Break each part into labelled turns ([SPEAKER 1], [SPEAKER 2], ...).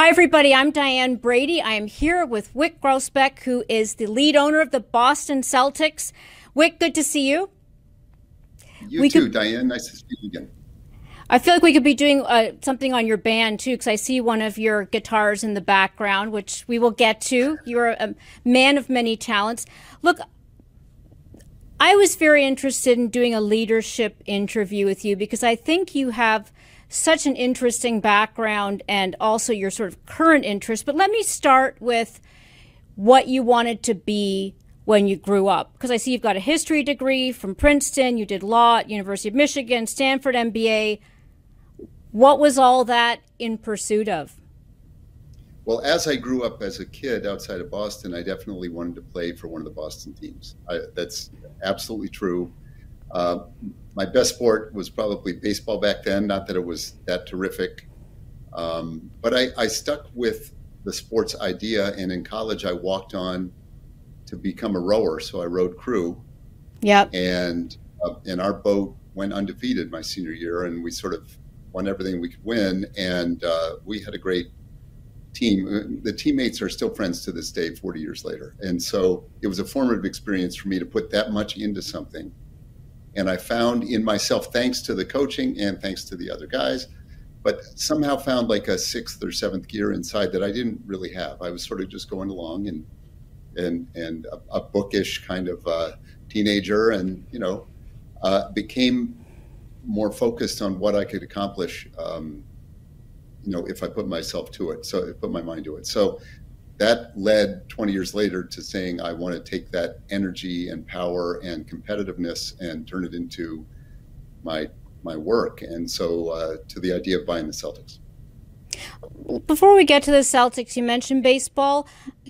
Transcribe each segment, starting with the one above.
[SPEAKER 1] Hi, everybody. I'm Diane Brady. I am here with Wyc Grousbeck, who is the lead owner of the Boston Celtics. Wyc, good to see you.
[SPEAKER 2] You we too, could, Diane. Nice to see you again.
[SPEAKER 1] I feel like we could be doing uh, something on your band too, because I see one of your guitars in the background, which we will get to. You're a man of many talents. Look, I was very interested in doing a leadership interview with you because I think you have such an interesting background and also your sort of current interest. But let me start with what you wanted to be when you grew up? Because I see you've got a history degree from Princeton, you did law at University of Michigan, Stanford MBA. What was all that in pursuit of?
[SPEAKER 2] Well, as I grew up as a kid outside of Boston, I definitely wanted to play for one of the Boston teams. I, that's absolutely true. Uh, my best sport was probably baseball back then. Not that it was that terrific, um, but I, I, stuck with the sports idea. And in college, I walked on to become a rower, so I rowed crew.
[SPEAKER 1] Yep.
[SPEAKER 2] And uh, and our boat went undefeated my senior year, and we sort of won everything we could win, and uh, we had a great team. The teammates are still friends to this day, 40 years later, and so it was a formative experience for me to put that much into something. And I found in myself, thanks to the coaching and thanks to the other guys, but somehow found like a sixth or seventh gear inside that I didn't really have. I was sort of just going along and and and a, a bookish kind of uh, teenager, and you know, uh, became more focused on what I could accomplish. Um, you know, if I put myself to it, so I put my mind to it. So that led 20 years later to saying I want to take that energy and power and competitiveness and turn it into my my work. And so uh, to the idea of buying the Celtics.
[SPEAKER 1] Before we get to the Celtics, you mentioned baseball.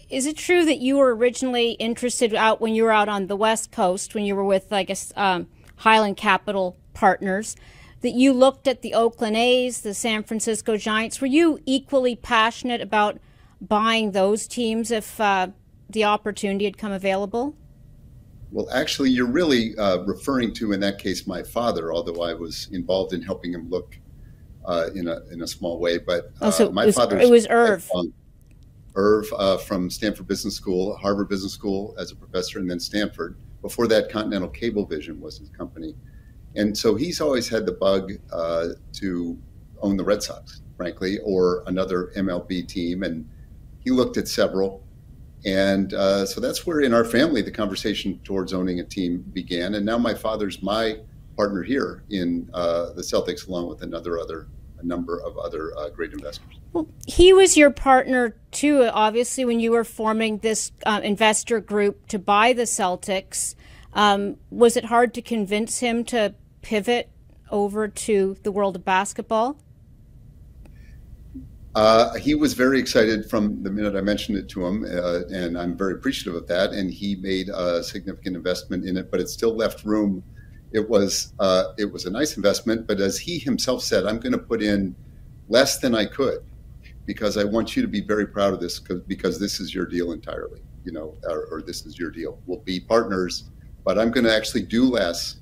[SPEAKER 1] Is it true that you were originally interested out when you were out on the West Coast, when you were with, I guess, um, Highland Capital Partners, that you looked at the Oakland A's, the San Francisco Giants? Were you equally passionate about buying those teams if uh, the opportunity had come available?
[SPEAKER 2] Well, actually, you're really uh, referring to, in that case, my father, although I was involved in helping him look uh, in a in a small way. But
[SPEAKER 1] oh, so my father it was Irv.
[SPEAKER 2] Irv uh, from Stanford Business School, Harvard Business School as a professor, and then Stanford. Before that, Continental Cablevision was his company, and so he's always had the bug uh, to own the Red Sox, frankly, or another MLB team, and he looked at several. And uh, so that's where, in our family, the conversation towards owning a team began. And now my father's my partner here in uh, the Celtics, along with another other a number of other uh, great investors.
[SPEAKER 1] Well, he was your partner too, obviously, when you were forming this uh, investor group to buy the Celtics. Um, was it hard to convince him to pivot over to the world of basketball?
[SPEAKER 2] Uh, he was very excited from the minute I mentioned it to him, uh, and I'm very appreciative of that. And he made a significant investment in it, but it still left room it was uh, it was a nice investment. But as he himself said, I'm going to put in less than I could because I want you to be very proud of this because this is your deal entirely, you know, or, or this is your deal. We'll be partners, but I'm going to actually do less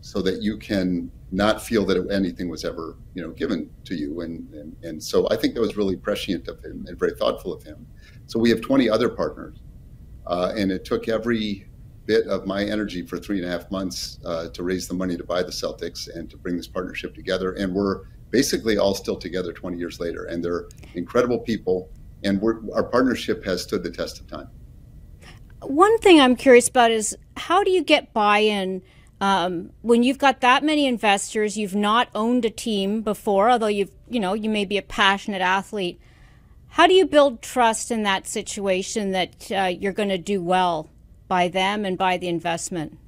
[SPEAKER 2] so that you can not feel that anything was ever, you know, given to you. And, and, and so I think that was really prescient of him and very thoughtful of him. So we have 20 other partners. Uh, and it took every bit of my energy for three and a half months uh, to raise the money to buy the Celtics and to bring this partnership together. And we're basically all still together 20 years later. And they're incredible people. And our partnership has stood the test of time.
[SPEAKER 1] One thing I'm curious about is how do you get buy in? Um, when you've got that many investors, you've not owned a team before, although you've, you know, you may be a passionate athlete. How do you build trust in that situation that uh, you're going to do well? by them and by the investment?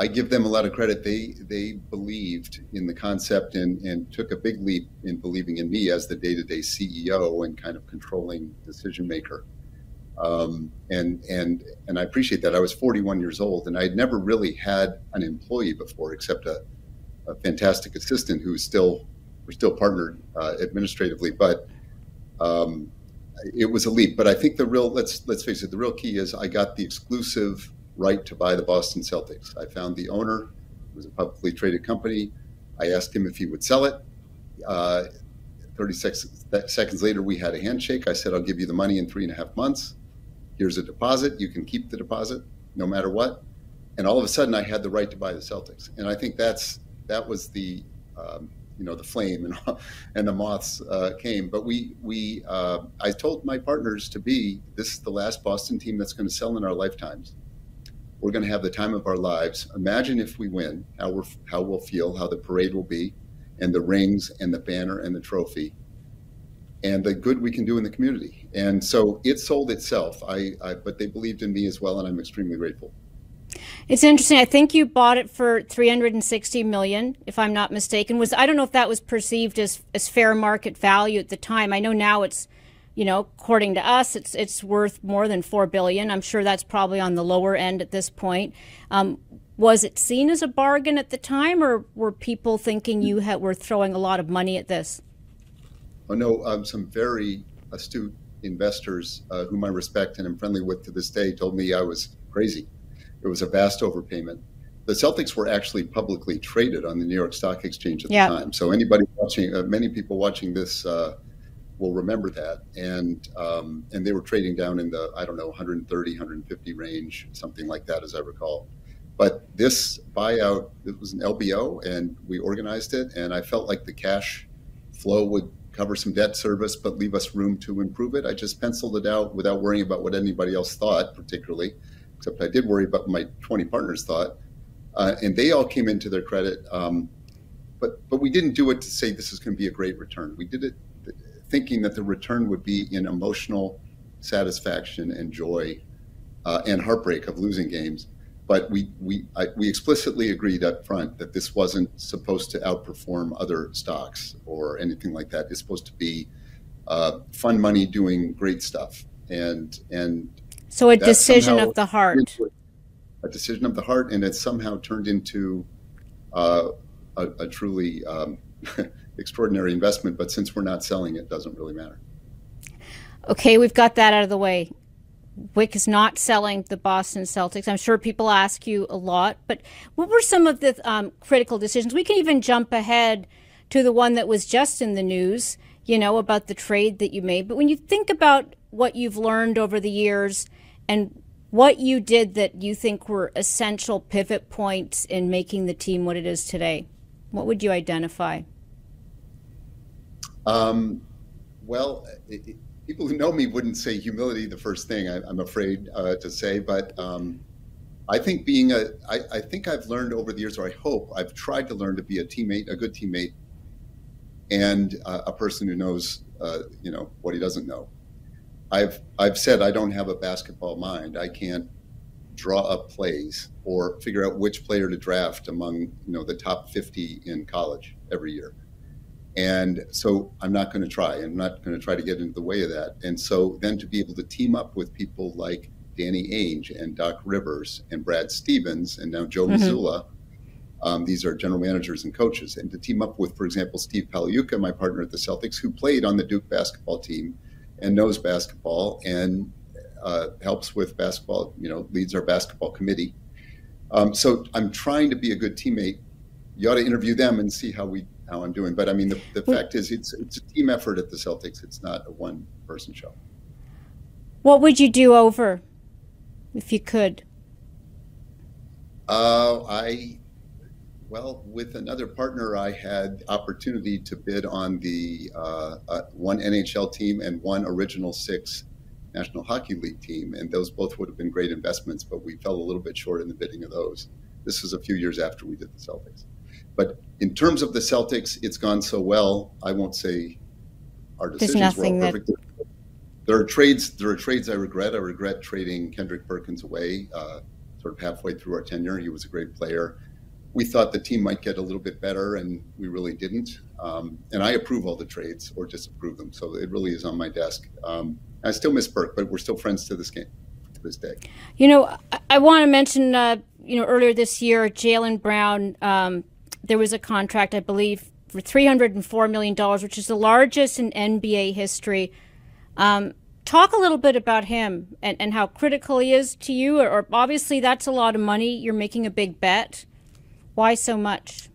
[SPEAKER 2] I give them a lot of credit. They they believed in the concept and, and took a big leap in believing in me as the day to day CEO and kind of controlling decision maker. Um, and and and I appreciate that. I was 41 years old and I'd never really had an employee before, except a, a fantastic assistant who is still we're still partnered uh, administratively. But um, it was a leap. But I think the real let's let's face it, the real key is I got the exclusive right to buy the Boston Celtics. I found the owner, it was a publicly traded company. I asked him if he would sell it. Uh, 36 seconds later, we had a handshake. I said, I'll give you the money in three and a half months. Here's a deposit. You can keep the deposit no matter what. And all of a sudden, I had the right to buy the Celtics. And I think that's that was the um, you know the flame and and the moths uh, came. But we we uh, I told my partners to be this is the last Boston team that's going to sell in our lifetimes. We're going to have the time of our lives. Imagine if we win, how we're how we'll feel, how the parade will be, and the rings and the banner and the trophy, and the good we can do in the community. And so it sold itself. I, I but they believed in me as well, and I'm extremely grateful.
[SPEAKER 1] It's interesting. I think you bought it for 360 million, if I'm not mistaken. Was I don't know if that was perceived as as fair market value at the time. I know now it's, you know, according to us, it's it's worth more than four billion. I'm sure that's probably on the lower end at this point. Um, was it seen as a bargain at the time, or were people thinking you had, were throwing a lot of money at this?
[SPEAKER 2] Oh no, um, some very astute investors uh, whom I respect and am friendly with to this day told me I was crazy it was a vast overpayment. The Celtics were actually publicly traded on the New York Stock Exchange at yeah. the time. So anybody watching, uh, many people watching this uh, will remember that. And um, and they were trading down in the I don't know 130, 150 range, something like that, as I recall. But this buyout, it was an LBO, and we organized it, and I felt like the cash flow would cover some debt service, but leave us room to improve it. I just penciled it out without worrying about what anybody else thought, particularly except I did worry about what my 20 partners thought. Uh, and they all came into their credit. Um, but, but we didn't do it to say this is going to be a great return. We did it thinking that the return would be in emotional satisfaction and joy uh, and heartbreak of losing games. But we, we, I, we explicitly agreed up front that this wasn't supposed to outperform other stocks or anything like that. It's supposed to be uh, fun money doing great stuff. And, and
[SPEAKER 1] so a decision of the heart.
[SPEAKER 2] A decision of the heart, and it's somehow turned into uh, a, a, truly um, extraordinary investment. But since we're not selling it, doesn't really matter.
[SPEAKER 1] Okay, we've got that out of the way. Wyc is not selling the Boston Celtics. I'm sure people ask you a lot, but what were some of the um, critical decisions? We can even jump ahead to the one that was just in the news, you know, about the trade that you made. But when you think about what you've learned over the years and what you did that you think were essential pivot points in making the team what it is today. What would you identify?
[SPEAKER 2] Um, well, it, people who know me wouldn't say humility the first thing. I, am afraid uh, to say, but um, I think being a, I, I think I've learned over the years, or I hope I've tried to learn to be a teammate, a good teammate, and uh, a person who knows, uh, you know, what he doesn't know. I've I've said I don't have a basketball mind. I can't draw up plays or figure out which player to draft among you know the top 50 in college every year. And so I'm not going to try. I'm not going to try to get into the way of that. And so then to be able to team up with people like Danny Ainge and Doc Rivers and Brad Stevens and now Joe mm-hmm. Mazzulla, um, these are general managers and coaches. And to team up with, for example, Steve Pagliuca, my partner at the Celtics, who played on the Duke basketball team and knows basketball and uh, helps with basketball, you know, leads our basketball committee. Um, so I'm trying to be a good teammate. You ought to interview them and see how we how I'm doing. But I mean, the, the fact is, it's it's a team effort at the Celtics. It's not a one person show.
[SPEAKER 1] What would you do over, if you could?
[SPEAKER 2] Uh, I well, with another partner, I had opportunity to bid on the uh, uh, one NHL team and one Original Six National Hockey League team, and those both would have been great investments, but we fell a little bit short in the bidding of those. This was a few years after we did the Celtics. But in terms of the Celtics, it's gone so well. I won't say our decisions were all perfect. That... There are trades. There are trades I regret. I regret trading Kendrick Perkins away, uh, sort of halfway through our tenure. He was a great player we thought the team might get a little bit better, and we really didn't. Um, and I approve all the trades or disapprove them, so it really is on my desk. Um, I still miss Perk, but we're still friends to this game, to this day.
[SPEAKER 1] You know, I, I want to mention, uh, you know, earlier this year, Jaylen Brown. Um, there was a contract, I believe, for three hundred and four million dollars, which is the largest in NBA history. Um, talk a little bit about him and, and how critical he is to you. Or, or obviously, that's a lot of money. You're making a big bet. Why so much?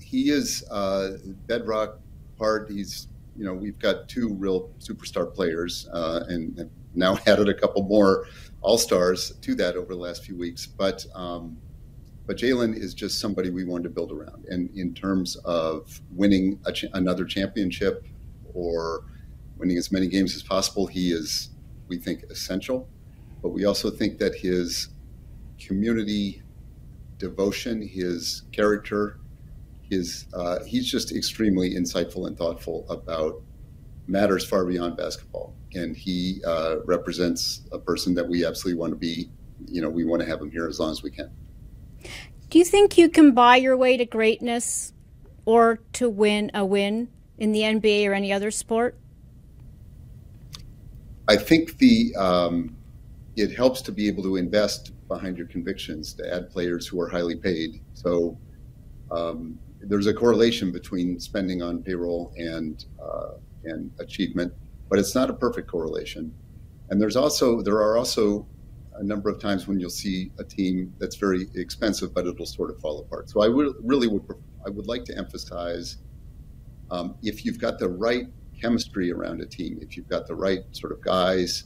[SPEAKER 2] He is uh, bedrock part. He's you know, we've got two real superstar players, uh, and, and, now added a couple more all stars to that over the last few weeks. But um, but Jaylen is just somebody we wanted to build around, and in terms of winning ch- another championship or winning as many games as possible, he is, we think, essential. But we also think that his community devotion, his character, his uh, he's just extremely insightful and thoughtful about matters far beyond basketball, and he uh, represents a person that we absolutely want to be. You know, we want to have him here as long as we can.
[SPEAKER 1] Do you think you can buy your way to greatness, or to win a win in the NBA or any other sport?
[SPEAKER 2] I think the um, it helps to be able to invest behind your convictions to add players who are highly paid. So um, there's a correlation between spending on payroll and uh, and achievement, but it's not a perfect correlation. And there's also there are also a number of times when you'll see a team that's very expensive, but it'll sort of fall apart. So I would really would I would like to emphasize um, if you've got the right chemistry around a team, if you've got the right sort of guys,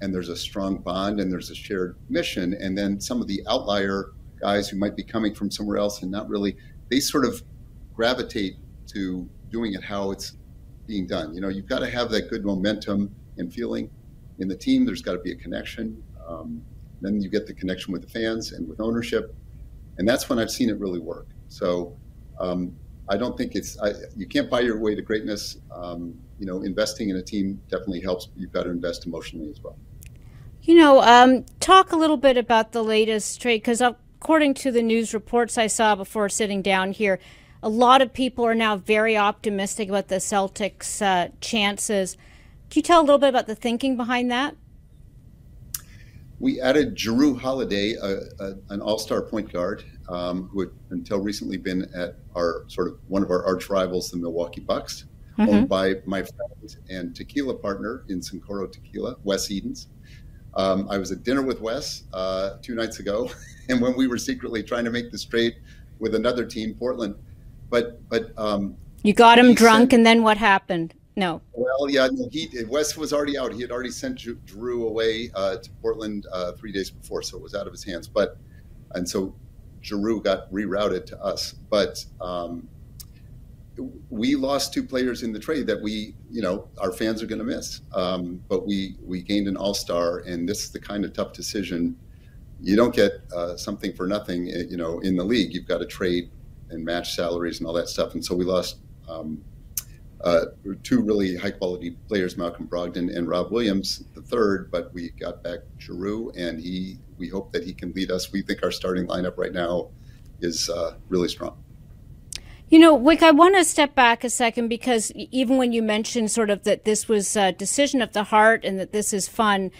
[SPEAKER 2] and there's a strong bond and there's a shared mission, and then some of the outlier guys who might be coming from somewhere else and not really, they sort of gravitate to doing it how it's being done. You know, you've got to have that good momentum and feeling in the team. There's got to be a connection. Um, then you get the connection with the fans and with ownership, and that's when I've seen it really work. So um, I don't think it's I, you can't buy your way to greatness. Um, you know, investing in a team definitely helps. Got to invest emotionally as well.
[SPEAKER 1] You know, um, talk a little bit about the latest trade because according to the news reports I saw before sitting down here, a lot of people are now very optimistic about the Celtics' uh, chances. Can you tell a little bit about the thinking behind that?
[SPEAKER 2] We added Jrue Holiday, a, a, an all-star point guard um, who had until recently been at our sort of one of our arch rivals, the Milwaukee Bucks, mm-hmm. owned by my friend and tequila partner in Cincoro Tequila, Wes Edens. Um, I was at dinner with Wes uh, two nights ago, and when we were secretly trying to make this trade with another team, Portland, but but um,
[SPEAKER 1] you got him drunk, sent, and then what happened? No.
[SPEAKER 2] Well, yeah, he Wes was already out. He had already sent Jrue away uh, to Portland uh, three days before, so it was out of his hands. But and so Jrue got rerouted to us, but. Um, we lost two players in the trade that we, you know, our fans are going to miss. Um, but we we gained an all star, and this is the kind of tough decision. You don't get uh, something for nothing, eh, you know, in the league. You've got to trade and match salaries and all that stuff. And so we lost um, uh, two really high quality players, Malcolm Brogdon and Rob Williams, the third. But we got back Jrue, and he. We hope that he can lead us. We think our starting lineup right now is uh, really strong.
[SPEAKER 1] You know, Wyc, I want to step back a second because even when you mentioned sort of that this was a decision of the heart and that this is fun,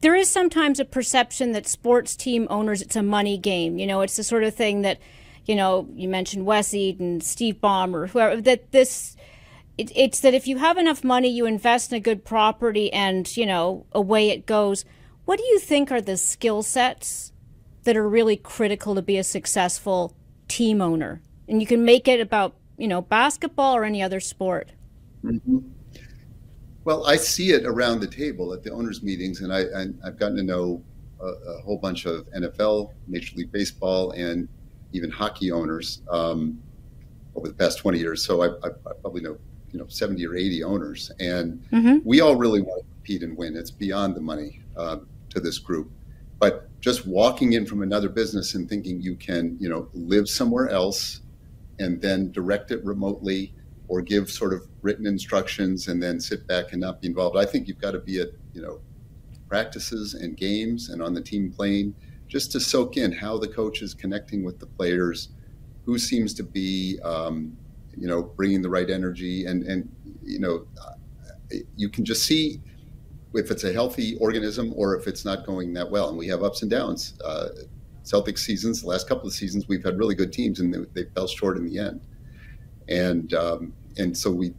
[SPEAKER 1] there is sometimes a perception that sports team owners, it's a money game. You know, it's the sort of thing that, you know, you mentioned Wes and Steve Ballmer, whoever, that this, it, it's that if you have enough money, you invest in a good property and, you know, away it goes. What do you think are the skill sets that are really critical to be a successful team owner? and you can make it about you know basketball or any other sport.
[SPEAKER 2] Mm-hmm. Well, I see it around the table at the owners' meetings, and I, have gotten to know a, a, whole bunch of NFL, Major League Baseball, and even hockey owners um, over the past 20 years. So I, I, I, probably know you know 70 or 80 owners, and mm-hmm. we all really want to compete and win. It's beyond the money uh, to this group, but just walking in from another business and thinking you can you know live somewhere else and then direct it remotely or give sort of written instructions and then sit back and not be involved. I think you've got to be at, you know, practices and games and on the team plane just to soak in how the coach is connecting with the players, who seems to be, um, you know, bringing the right energy and, and, you know, you can just see if it's a healthy organism or if it's not going that well. And we have ups and downs. Uh, seasons, the last couple of seasons, we've had really good teams, and they, they fell short in the end. And um, and so we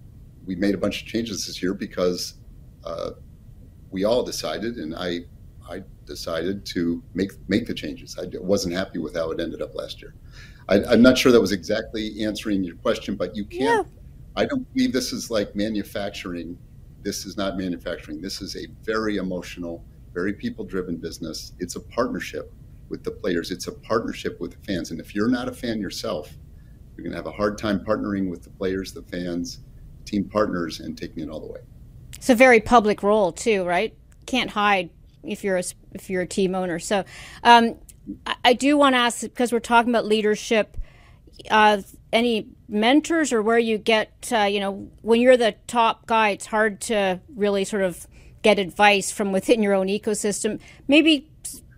[SPEAKER 2] we made a bunch of changes this year because uh, we all decided, and I I decided to make make the changes. I wasn't happy with how it ended up last year. I, am not sure that was exactly answering your question, but you can't. Yeah. I don't believe this is like manufacturing. This is not manufacturing. This is a very emotional, very people driven business. It's a partnership with the players, it's a partnership with the fans. And if you're not a fan yourself, you're going to have a hard time partnering with the players, the fans, team partners, and taking it all the way.
[SPEAKER 1] It's a very public role too, right? Can't hide if you're a, if you're a team owner. So, um, I, I, do want to ask because we're talking about leadership. Uh, any mentors or where you get, uh, you know, when you're the top guy, it's hard to really sort of get advice from within your own ecosystem. Maybe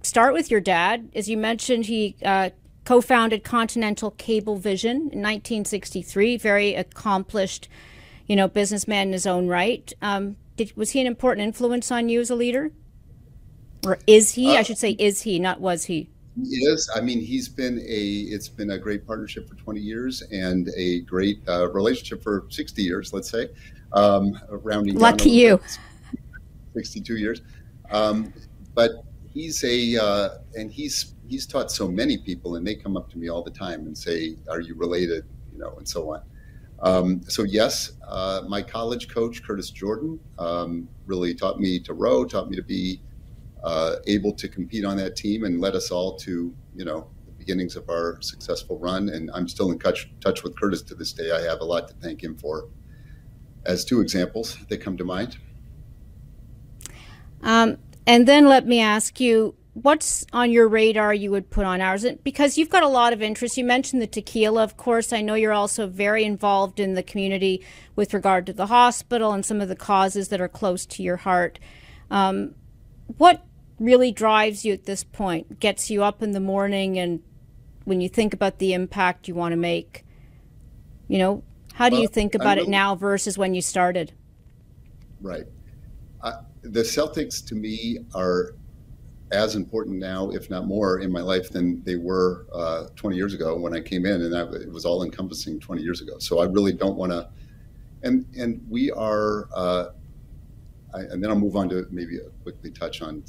[SPEAKER 1] start with your dad. As you mentioned, he uh, co founded Continental Cablevision in 1963, very accomplished, you know, businessman in his own right. Um, did, was he an important influence on you as a leader? Or is he? Uh, I should say, is he, not was he?
[SPEAKER 2] He is. I mean, he's been a. It's been a great partnership for 20 years and a great uh, relationship for 60 years. Let's say, um, rounding.
[SPEAKER 1] Lucky you.
[SPEAKER 2] 62 years, um, but he's a uh, and he's he's taught so many people, and they come up to me all the time and say, "Are you related?" You know, and so on. Um, so yes, uh, my college coach Curtis Jordan um, really taught me to row, taught me to be uh, able to compete on that team and led us all to, you know, the beginnings of our successful run. And I'm still in touch, touch with Curtis to this day. I have a lot to thank him for. As two examples that come to mind.
[SPEAKER 1] Um, and then let me ask you, what's on your radar you would put on ours? Because you've got a lot of interest. You mentioned the tequila, of course. I know you're also very involved in the community with regard to the hospital and some of the causes that are close to your heart. Um, what really drives you at this point, gets you up in the morning, and when you think about the impact you want to make? You know, how do well, you think about it now versus when you started?
[SPEAKER 2] Right. Uh, the Celtics to me are as important now, if not more, in my life than they were uh, 20 years ago when I came in, and that it was all encompassing 20 years ago. So I really don't want to. And and we are uh, I, and then I'll move on to maybe quickly touch on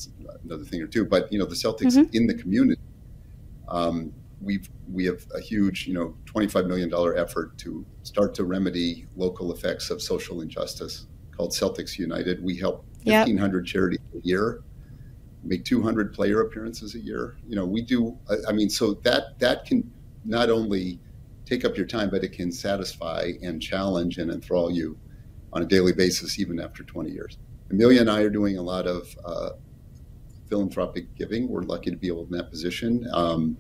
[SPEAKER 2] another thing or two. But you know, the Celtics mm-hmm. in the community, um, we've we have a huge, you know, twenty-five million dollar effort to start to remedy local effects of social injustice called Celtics United. We help fifteen hundred yep. charities a year, make two hundred player appearances a year. You know, we do. I mean, so that that can not only take up your time, but it can satisfy and challenge and enthrall you on a daily basis, even after 20 years. Amelia and I are doing a lot of uh, philanthropic giving. We're lucky to be able in that position. Um,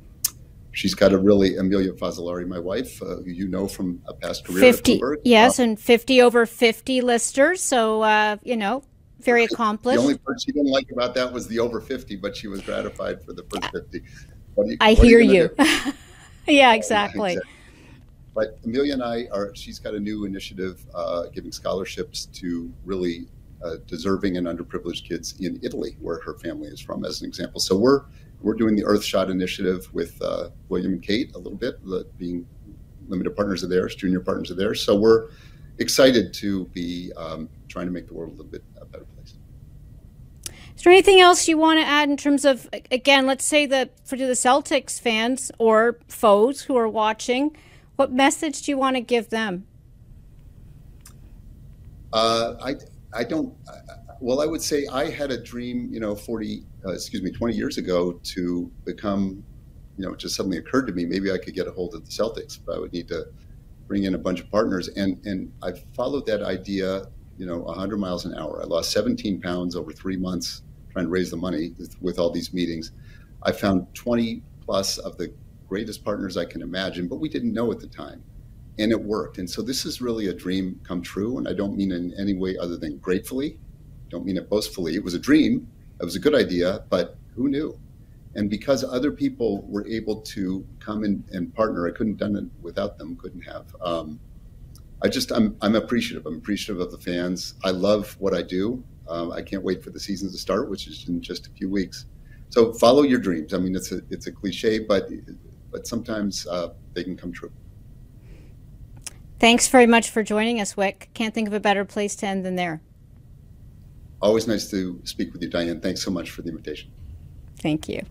[SPEAKER 2] she's got a really Amelia Fazzolari, my wife, uh, who you know from a past career.
[SPEAKER 1] Fifty, yes, uh, and fifty over fifty listers. So uh, you know, very accomplished.
[SPEAKER 2] The only part she didn't like about that was the over fifty, but she was gratified for the first fifty.
[SPEAKER 1] You, I hear you. you? yeah, exactly. exactly.
[SPEAKER 2] But Amelia and I are. She's got a new initiative uh, giving scholarships to really uh, deserving and underprivileged kids in Italy, where her family is from, as an example. So we're we're doing the Earthshot initiative with uh, William and Kate a little bit, being limited partners of theirs, junior partners of theirs. So we're excited to be um, trying to make the world a little bit a better place.
[SPEAKER 1] Is there anything else you want to add in terms of, again, let's say that for the Celtics fans or foes who are watching, what message do you want to give them?
[SPEAKER 2] Uh, I I don't. Well, I would say I had a dream, you know, 40, uh, excuse me, 20 years ago to become, you know, just suddenly occurred to me maybe I could get a hold of the Celtics, but I would need to bring in a bunch of partners. And and I followed that idea, you know, 100 miles an hour. I lost 17 pounds over three months trying to raise the money with, with all these meetings. I found 20 plus of the greatest partners I can imagine, but we didn't know at the time and it worked. And so this is really a dream come true. And I don't mean in any way other than gratefully, don't mean it boastfully. It was a dream. It was a good idea, but who knew? And because other people were able to come and, and partner, I couldn't have done it without them, couldn't have. Um, I just, I'm, I'm appreciative. I'm appreciative of the fans. I love what I do. Um, I can't wait for the season to start, which is in just a few weeks. So follow your dreams. I mean, it's a, it's a cliche, but, but sometimes uh, they can come true.
[SPEAKER 1] Thanks very much for joining us, Wyc. Can't think of a better place to end than there.
[SPEAKER 2] Always nice to speak with you, Diane. Thanks so much for the invitation.
[SPEAKER 1] Thank you.